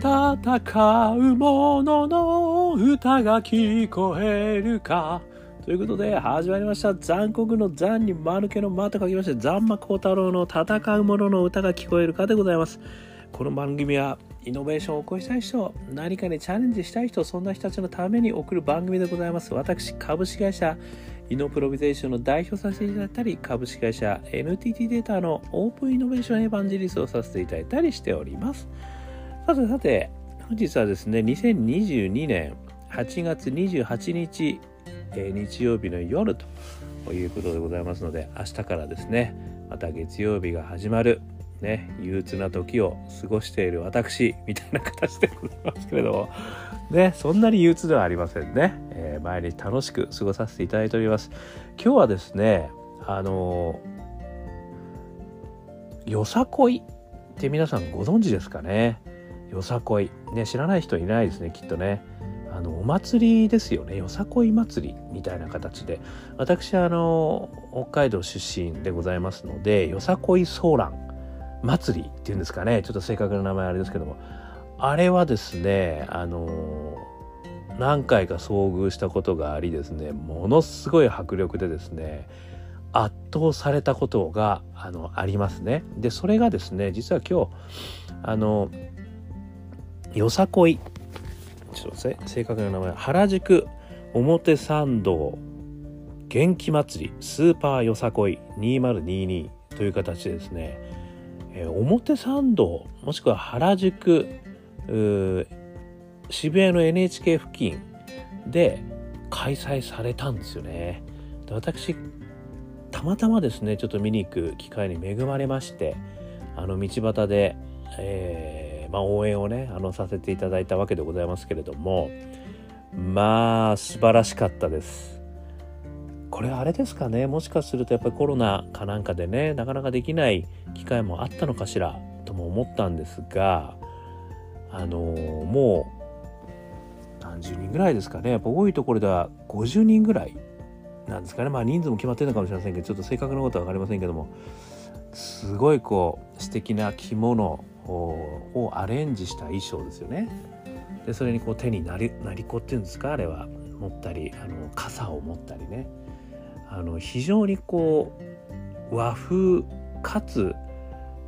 戦う者の歌が聞こえるか。ということで始まりました。残酷の残に間抜けの間と書きまして残魔高太郎の戦う者の歌が聞こえるかでございます。この番組はイノベーションを起こしたい人何かにチャレンジしたい人そんな人たちのために送る番組でございます。私株式会社イノプロビゼーションの代表させていただいたり株式会社 NTT データのオープンイノベーションエヴァンジリストをさせていただいたりしております。さてさて本日はですね2022年8月28日、えー、日曜日の夜ということでございますので明日からですねまた月曜日が始まるね、憂鬱な時を過ごしている私みたいな形でございますけれども、ね、そんなに憂鬱ではありませんね、えー、毎日楽しく過ごさせていただいております。今日はですねあのよさこいって皆さんご存知ですかね。よさこい。ね知らない人いないですねきっとね。あのお祭りですよね。よさこい祭りみたいな形で。私あの北海道出身でございますのでよさこいソーラン祭りっていうんですかね。ちょっと正確な名前あれですけども。あれはですねあの何回か遭遇したことがありですね。ものすごい迫力でですね圧倒されたことがあのありますね。でそれがですね実は今日あのよさこい。ちょっと正確な名前原宿表参道。元気祭りスーパーよさこい2022という形でですね。えー、表参道もしくは原宿渋谷の NHK 付近で開催されたんですよね。で私たまたまですねちょっと見に行く機会に恵まれましてあの道端で、えー、まあ、応援をねあのさせていただいたわけでございますけれどもまあ素晴らしかったです。これあれですかね？もしかするとやっぱりコロナかなんかでねなかなかできない機会もあったのかしらとも思ったんですがあのー、もう何十人ぐらいですかね？やっぱ多いところでは50人ぐらいなんですかね？まあ人数も決まってるのかもしれませんけどちょっと正確なことは分かりませんけどもすごいこう素敵な着物をアレンジした衣装ですよね。でそれにこう手になりなり子っていうんですか？あれは持ったりあの傘を持ったりね。あの非常にこう和風かつ、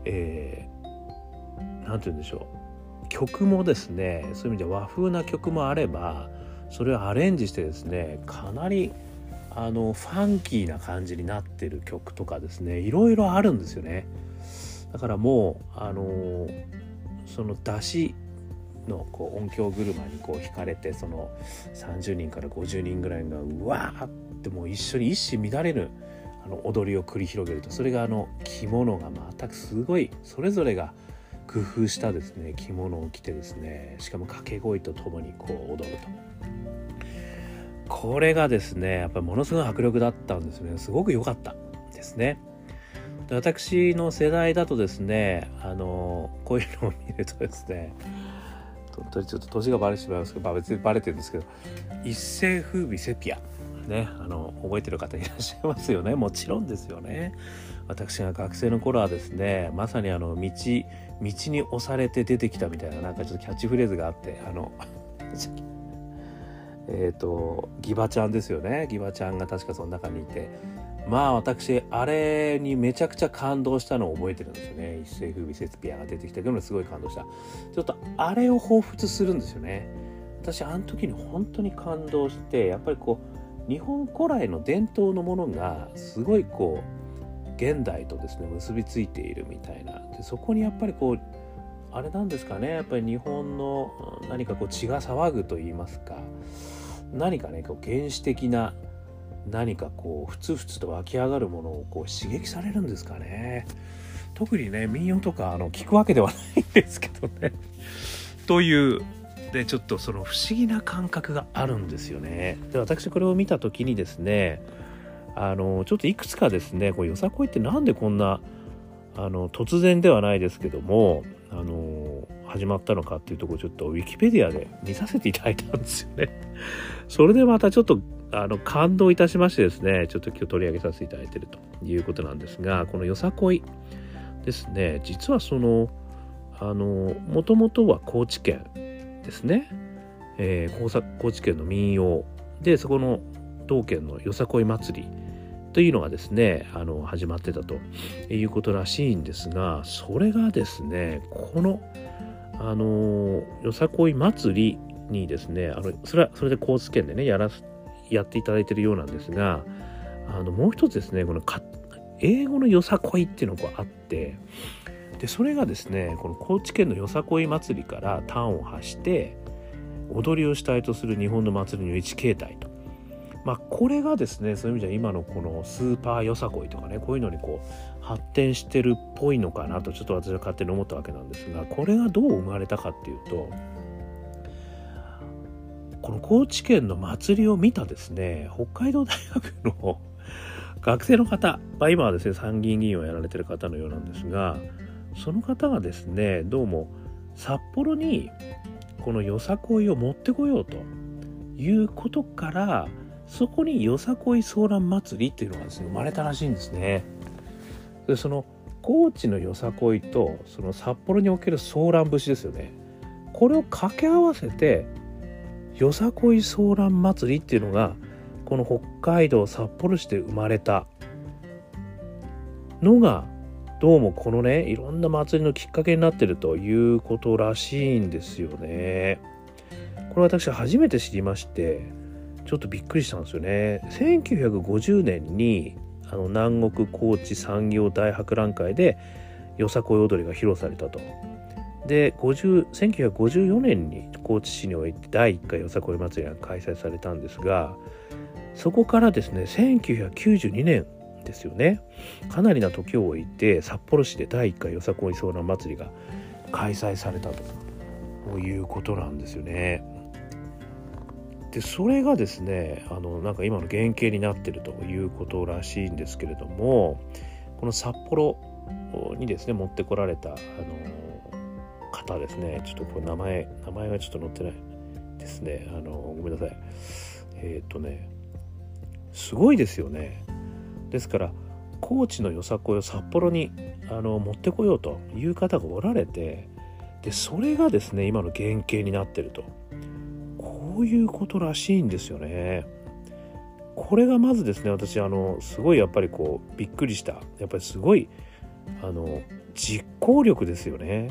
えー、て言うんでしょう。曲もですねそういう意味で和風な曲もあればそれをアレンジしてですねかなりあのファンキーな感じになってる曲とかですねいろいろあるんですよね。だからもうあのその出しのこう音響車にこう引かれてその30人から50人ぐらいがうわーってもう一緒に一糸乱れぬあの踊りを繰り広げると。それがあの着物が全くすごいそれぞれが工夫したですね着物を着てですねしかも掛け声とともにこう踊ると。これがですねやっぱりものすごい迫力だったんですね。すごく良かったですね。私の世代だとですねあのこういうのを見るとですね本当にちょっと年がバレてしまいますけど、まあ別にバレてるんですけど一世風靡セピアねあの覚えてる方いらっしゃいますよね。もちろんですよね。私が学生の頃はですねまさにあの道道に押されて出てきたみたいななんかちょっとキャッチフレーズがあってあの えっとギバちゃんですよね。ギバちゃんが確かその中にいてまあ私あれにめちゃくちゃ感動したのを覚えてるんですよね。一世風靡セスピアが出てきたけどすごい感動した。ちょっとあれを彷彿するんですよね。私あの時に本当に感動してやっぱりこう日本古来の伝統のものがすごいこう現代とですね結びついているみたいな。でそこにやっぱりこうあれなんですかね。やっぱり日本の何かこう血が騒ぐと言いますか。何かねこう原始的な何かこうふつふつと湧き上がるものをこう刺激されるんですかね特にね民謡とかあの聞くわけではないんですけどね というでちょっとその不思議な感覚があるんですよね。で私これを見た時にですねあのちょっといくつかですねこうよさこいって何でこんなあの突然ではないですけどもあの始まったのかっていうところちょっとウィキペディアで見させていただいたんですよね。それでまたちょっとあの感動いたしましてですねちょっと今日取り上げさせていただいているということなんですがこのよさこいですね。実はそのあのもともとは高知県ですね、えー、高知県の民謡。でそこの当県のよさこい祭りというのがですねあの始まってたということらしいんですがそれがですねこのあのよさこい祭りにですねあのそれはそれで高知県でねやらせやっていただいているようなんですがあのもう一つですねこの英語のよさこいっていうのがあってでそれがですねこの高知県のよさこい祭りから端を発して踊りを主体とする日本の祭りの一形態と。まあ、これがですねそういう意味では今のこのスーパーよさこいとかねこういうのにこう発展してるっぽいのかなとちょっと私は勝手に思ったわけなんですがこれがどう生まれたかっていうとこの高知県の祭りを見たですね北海道大学の学生の方、まあ、今はですね参議院議員をやられてる方のようなんですがその方がですねどうも札幌にこのよさこいを持ってこようということからそこによさこいソーラン祭りっていうのがですね生まれたらしいんですね。でその高知のよさこいとその札幌におけるソーラン節ですよね。これを掛け合わせてよさこいソーラン祭りっていうのがこの北海道札幌市で生まれたのがどうもこのねいろんな祭りのきっかけになってるということらしいんですよね。これ私初めて知りましてちょっとびっくりしたんですよね。1950年にあの南国高知産業大博覧会でよさこい踊りが披露されたと。で1954年に高知市において第1回よさこい祭りが開催されたんですがそこからですね1992年ですよねかなりな時を置いて札幌市で第1回よさこい遭難祭りが開催されたということなんですよね。でそれがですねあのなんか今の原型になってるということらしいんですけれどもこの札幌にですね持ってこられたあの方ですね。ちょっとこれ名前名前がちょっと載ってないですね。あのごめんなさい。えっ、とねすごいですよね。ですから高知のよさこいを札幌にあの持ってこようという方がおられてでそれがですね今の原型になってると。こういうことらしいんですよね。これがまずですね私あのすごいやっぱりこうびっくりした。やっぱりすごいあの実行力ですよね。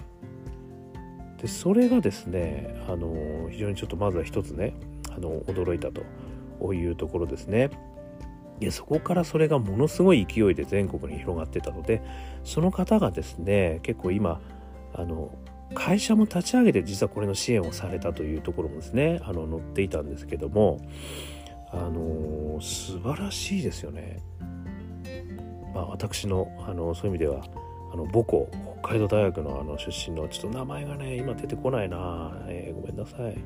でそれがですねあの非常にちょっとまずは一つねあの驚いたというところですね。でそこからそれがものすごい勢いで全国に広がってたのでその方がですね結構今あの会社も立ち上げて実はこれの支援をされたというところもですねあの載っていたんですけどもあの素晴らしいですよね。まあ、私のあのそういう意味ではあの母校北海道大学のあの出身のちょっと名前がね今出てこないな、えー、ごめんなさい。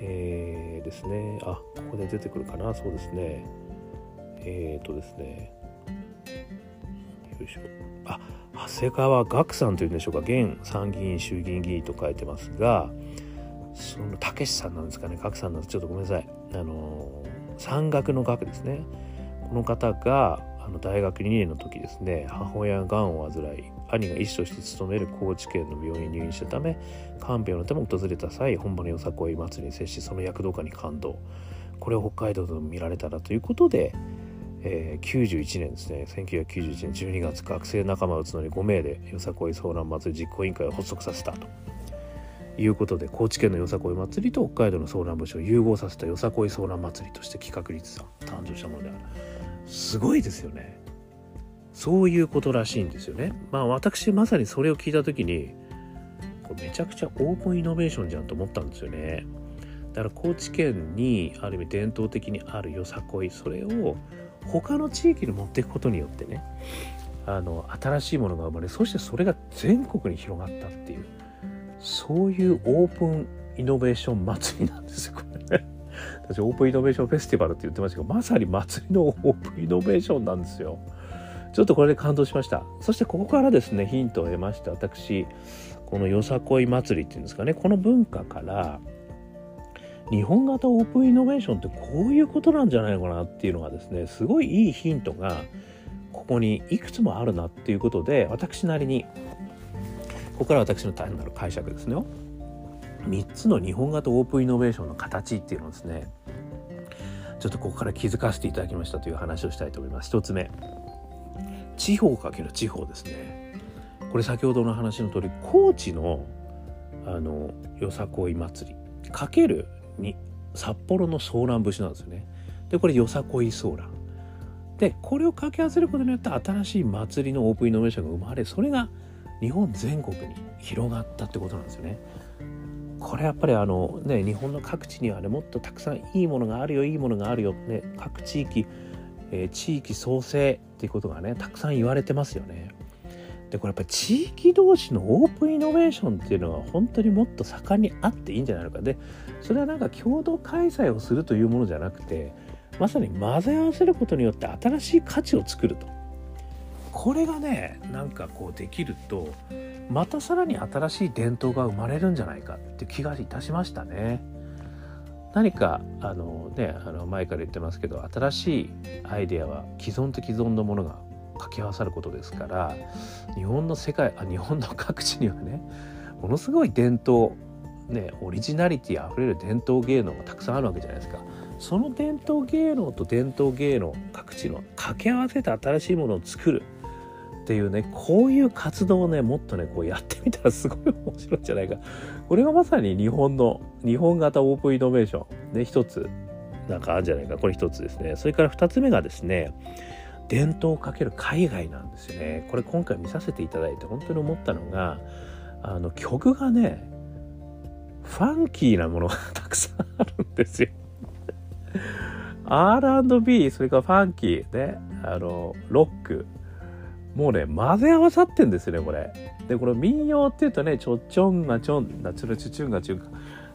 えー、ですね。あここで出てくるかな。そうですね。えっ、ー、とですね。よいしょ。あ長谷川岳さんというんでしょうか。現参議院衆議院議員と書いてますがそのたけしさんなんですかね。岳さんなんです。ちょっとごめんなさい。あの山岳の岳ですね。この方があの大学2年の時ですね母親ががんを患い兄が医師として勤める高知県の病院に入院したため看病のため訪れた際本場のよさこい祭りに接しその躍動感に感動。これを北海道でも見られたらということでえー、91年ですね1991年12月学生仲間を打つのに5名でよさこい遭難祭り実行委員会を発足させたと。いうことで高知県のよさこい祭りと北海道の遭難節を融合させたよさこい遭難祭りとして企画立さ誕生したものであるすごいですよね。そういうことらしいんですよね。まあ私まさにそれを聞いた時にこれめちゃくちゃオープンイノベーションじゃんと思ったんですよね。だから高知県にある意味伝統的にあるよさこいそれを他の地域に持っていくことによってねあの新しいものが生まれそしてそれが全国に広がったっていうそういうオープンイノベーション祭りなんですよ。これ。私オープンイノベーションフェスティバルって言ってましたけどまさに祭りのオープンイノベーションなんですよ。ちょっとこれで感動しました。そしてここからですねヒントを得まして私このよさこい祭りっていうんですかねこの文化から日本型オープンイノベーションってこういうことなんじゃないのかなっていうのがですねすごいいいヒントがここにいくつもあるなっていうことで私なりにここから私の単なる解釈ですね3つの日本型オープンイノベーションの形っていうのをですね。ちょっとここから気づかせていただきましたという話をしたいと思います。1つ目。地方かける地方ですね。これ先ほどの話の通り高知のあのよさこい祭りかけるに札幌のソーラン節なんですよね。でこれよさこいソーランでこれを掛け合わせることによって新しい祭りのオープンイノベーションが生まれそれが日本全国に広がったってことなんですよね。これやっぱりあのね日本の各地にはねもっとたくさんいいものがあるよいいものがあるよね各地域、えー、地域創生っていうことがねたくさん言われてますよね。でこれやっぱり地域同士のオープンイノベーションっていうのは本当にもっと盛んにあっていいんじゃないのかでそれはなんか共同開催をするというものじゃなくてまさに混ぜ合わせることによって新しい価値を作るとこれがねなんかこうできるとまたさらに新しい伝統が生まれるんじゃないかって気がいたしましたね。何かあのねあの前から言ってますけど新しいアイデアは既存と既存のものが掛け合わさることですから日本の世界あ日本の各地にはねものすごい伝統ねオリジナリティあふれる伝統芸能がたくさんあるわけじゃないですか。その伝統芸能と伝統芸能各地の掛け合わせて新しいものを作るっていうねこういう活動をねもっとねこうやってみたらすごい面白いんじゃないか。これがまさに日本の日本型オープンイノベーション。ね一つなんかあるんじゃないか。これ一つですね。それから二つ目がですね伝統をかける海外なんですよね。これ今回見させていただいて本当に思ったのがあの曲がねファンキーなものがたくさんあるんですよ。R&B それからファンキーねあのロック。もうね、混ぜ合わさってんですよね、これ。で、これ民謡っていうとね、ちょっちょんがちょん、なつるちゅちゅんがちゅんか、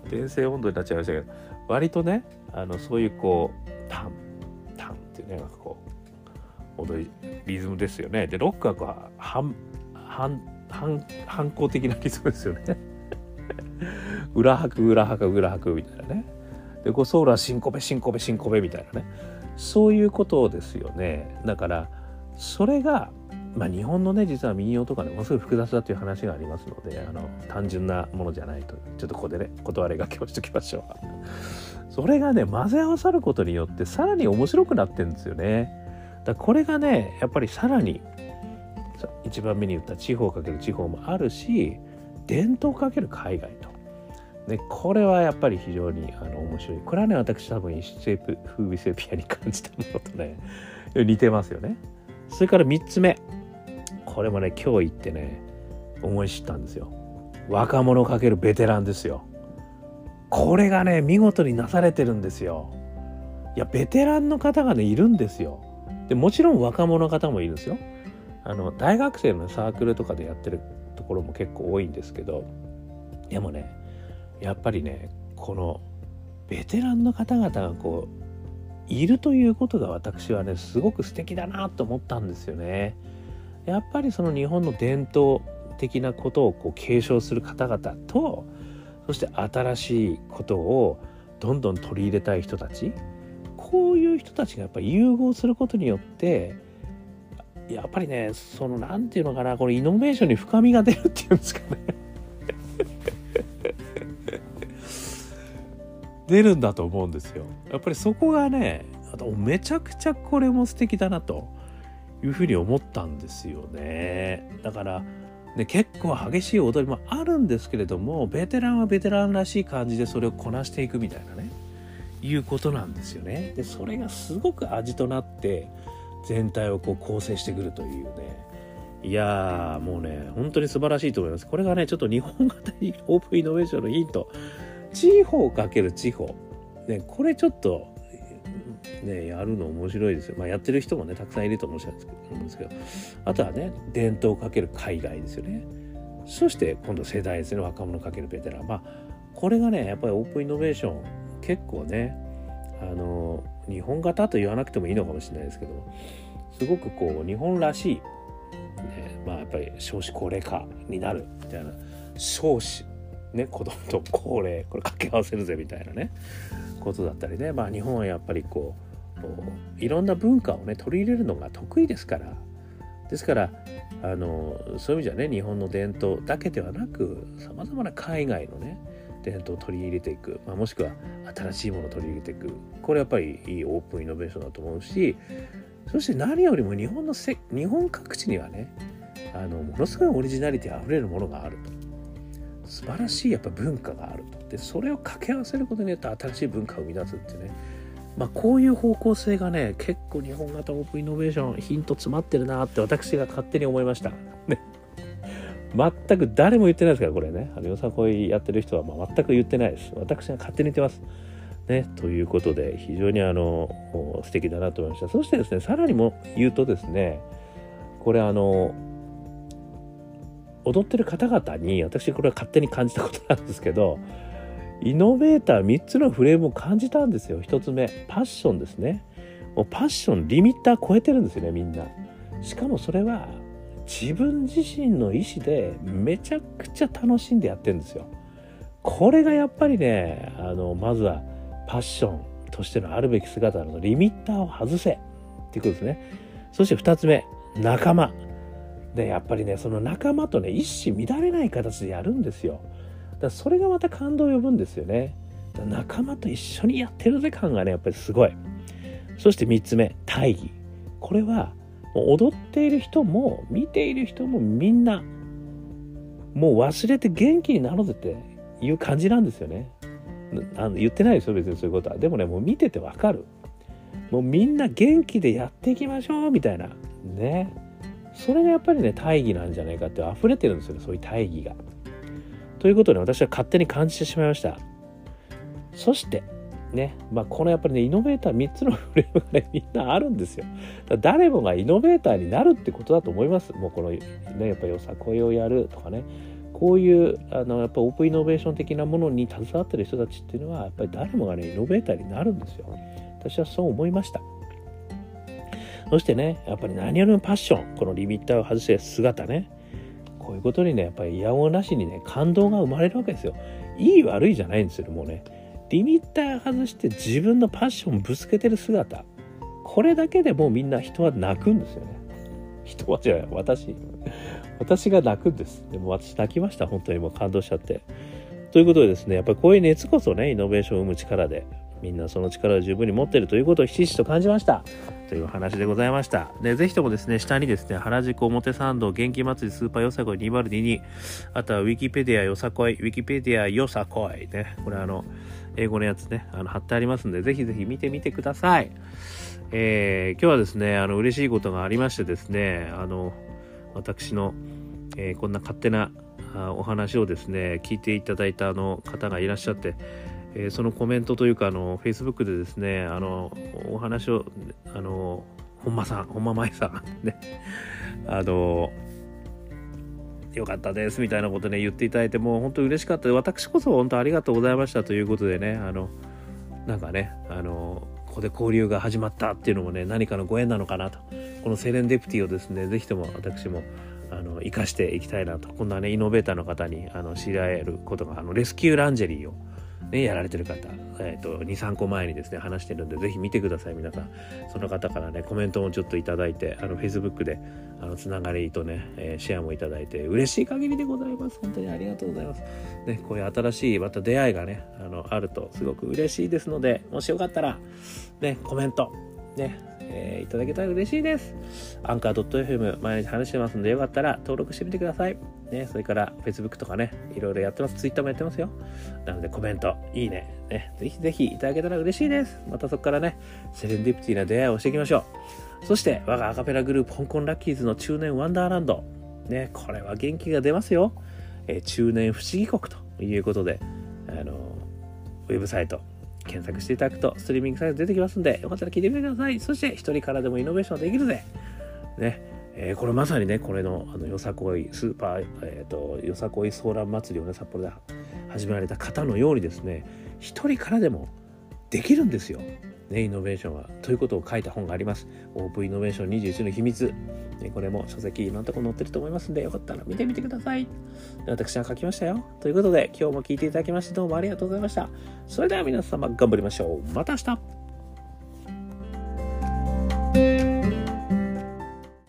転生温度になっちゃいましたけど、割とね、あの、そういうこう、タン、タンっていうね、なんかこう、踊り、リズムですよね。で、ロックはこう、反、反、反、反抗的なリズムですよね。裏拍、裏拍、裏拍みたいなね。で、こう、ソーラー、シンコペ、シンコペ、シンコペみたいなね。そういうことですよね。だから、それが、まあ、日本のね実は民謡とかねものすごい複雑だという話がありますのであの単純なものじゃないとちょっとここでね断りがけをしときましょう。それがね混ぜ合わさることによってさらに面白くなってんですよね。だこれがねやっぱりさらに一番目に言った地方かける地方もあるし伝統かける海外と。ね、これはやっぱり非常にあの面白い。これはね私多分一世風靡セピアに感じたものとね似てますよね。それから3つ目。これもね今日行ってね思い知ったんですよ。若者かけるベテランですよ。これがね見事になされてるんですよ。いやベテランの方がねいるんですよ。でもちろん若者の方もいるんですよ。あの大学生のサークルとかでやってるところも結構多いんですけど。でもねやっぱりねこのベテランの方々がこういるということが私はねすごく素敵だなと思ったんですよね。やっぱりその日本の伝統的なことをこう継承する方々とそして新しいことをどんどん取り入れたい人たちこういう人たちがやっぱり融合することによってやっぱりねその何て言うのかなこのイノベーションに深みが出るっていうんですかね。出るんだと思うんですよ。やっぱりそこがねめちゃくちゃこれも素敵だなと。いうふうに思ったんですよね。だから、ね、結構激しい踊りもあるんですけれどもベテランはベテランらしい感じでそれをこなしていくみたいなねいうことなんですよね。でそれがすごく味となって全体をこう構成してくるというねいやーもうね本当に素晴らしいと思います。これがねちょっと日本型にオープンイノベーションのヒント地方かける地方ねこれちょっとね、やるの面白いですよ。まあ、やってる人もね、たくさんいると思うんですけど、あとはね、伝統をかける海外ですよね。そして今度世代ですね、若者かけるベテラン。まあ、これがね、やっぱりオープンイノベーション、結構ね、あの、日本型と言わなくてもいいのかもしれないですけど、すごくこう、日本らしい、ね、まあ、やっぱり少子高齢化になるみたいな、少子、ね、子供と高齢、これ掛け合わせるぜみたいなね、ことだったりね、まあ、日本はやっぱりこういろんな文化をね取り入れるのが得意ですから。ですからあのそういう意味じゃね日本の伝統だけではなくさまざまな海外のね伝統を取り入れていく、まあ、もしくは新しいものを取り入れていく。これやっぱりいいオープンイノベーションだと思うしそして何よりも日本のせ日本各地にはねあのものすごいオリジナリティあふれるものがあると。素晴らしいやっぱ文化がある。とでそれを掛け合わせることによって新しい文化を生み出すってね。まあ、こういう方向性がね結構日本型オープンイノベーションヒント詰まってるなって私が勝手に思いました。ね。全く誰も言ってないですからこれね。あのよさこいやってる人はまあ全く言ってないです。私が勝手に言ってます。ね、ということで非常にあの素敵だなと思いました。そしてですねさらにも言うとですねこれあの踊ってる方々に私これは勝手に感じたことなんですけどイノベーター3つのフレームを感じたんですよ。1つ目パッションですね。もうパッションリミッター超えてるんですよねみんな。しかもそれは自分自身の意思でめちゃくちゃ楽しんでやってるんですよ。これがやっぱりねあのまずはパッションとしてのあるべき姿のリミッターを外せっていうことですね。そして2つ目仲間。でやっぱりねその仲間とね一糸乱れない形でやるんですよ。だそれがまた感動を呼ぶんですよね。仲間と一緒にやってるぜ感がねやっぱりすごい。そして3つ目大義。これはもう踊っている人も見ている人もみんなもう忘れて元気になろうぜっていう感じなんですよね。あの言ってないですよ別にそういうことは。でもねもう見ててわかる。もうみんな元気でやっていきましょうみたいな。ね。それがやっぱりね大義なんじゃないかって溢れてるんですよねそういう大義がということで私は勝手に感じてしまいました。そして、ね、まあ、このやっぱりね、イノベーター3つのフレームがね、みんなあるんですよ。だ誰もがイノベーターになるってことだと思います。もうこの、ね、やっぱよさこいをやるとかね、こういう、あの、やっぱオープンイノベーション的なものに携わってる人たちっていうのは、やっぱり誰もがね、イノベーターになるんですよ。私はそう思いました。そしてね、やっぱり何よりもパッション、このリミッターを外して姿ね、こういうことにねやっぱり嫌おなしにね感動が生まれるわけですよ。いい悪いじゃないんですよもうね。リミッター外して自分のパッションぶつけてる姿。これだけでもうみんな人は泣くんですよね。人はじゃない私私が泣くんです。でも私泣きました本当にもう感動しちゃって。ということでですねやっぱりこういう熱こそねイノベーションを生む力でみんなその力を十分に持っているということをひしひしと感じましたという話でございました。で、ぜひともですね、下にですね、原宿表参道元気祭りスーパーよさこい2022、あとはウィキペディアよさこい、ウィキペディアよさこいね、これあの、英語のやつね、あの貼ってありますんで、ぜひぜひ見てみてください。えー、今日はですね、あの、嬉しいことがありましてですね、あの、私の、えー、こんな勝手なお話をですね、聞いていただいたあの方がいらっしゃって、えー、そのコメントというかあの Facebook でですねあのお話をあの本間さん本間舞さん ねあのよかったですみたいなことね言っていただいてもう本当嬉しかった。私こそ本当ありがとうございましたということでねあのなんかねあのここで交流が始まったっていうのもね何かのご縁なのかなと。このセレンデプティをですね是非とも私もあの生かしていきたいなと。こんなねイノベーターの方にあの知り合えることがあのレスキューランジェリーをね、やられてる方、えーと、23個前にですね話してるんでぜひ見てください皆さんその方からねコメントもちょっといただいてあの Facebook であのつながりとね、えー、シェアもいただいて嬉しい限りでございます本当にありがとうございます、ね、こういう新しいまた出会いがねあのあるとすごく嬉しいですのでもしよかったらねコメントねえー、いただけたら嬉しいです。アンカー .fm 毎日話してますんでよかったら登録してみてください。ね、それから Facebook とかね、いろいろやってます。Twitter もやってますよ。なのでコメント、いいね、ね、ぜひぜひいただけたら嬉しいです。またそこからね、セレンディプティな出会いをしていきましょう。そして、我がアカペラグループ、香港ラッキーズの中年ワンダーランド。ね、これは元気が出ますよ。え、中年不思議国ということで、あの、ウェブサイト、検索していただくと、ストリーミングサイト出てきますんで、よかったら聞いてみてください。そして、一人からでもイノベーションできるぜ。ね、えー、これまさにねこれのあのよさこいスーパー、えーと、よさこいソーラン祭りをね札幌で始められた方のようにですね一人からでもできるんですよ、ね、イノベーションは。ということを書いた本があります。オープンイノベーション21の秘密。ね、これも書籍今んとこ載ってると思いますんでよかったら見てみてください。私は書きましたよ。ということで今日も聞いていただきましてどうもありがとうございました。それでは皆様頑張りましょう。また明日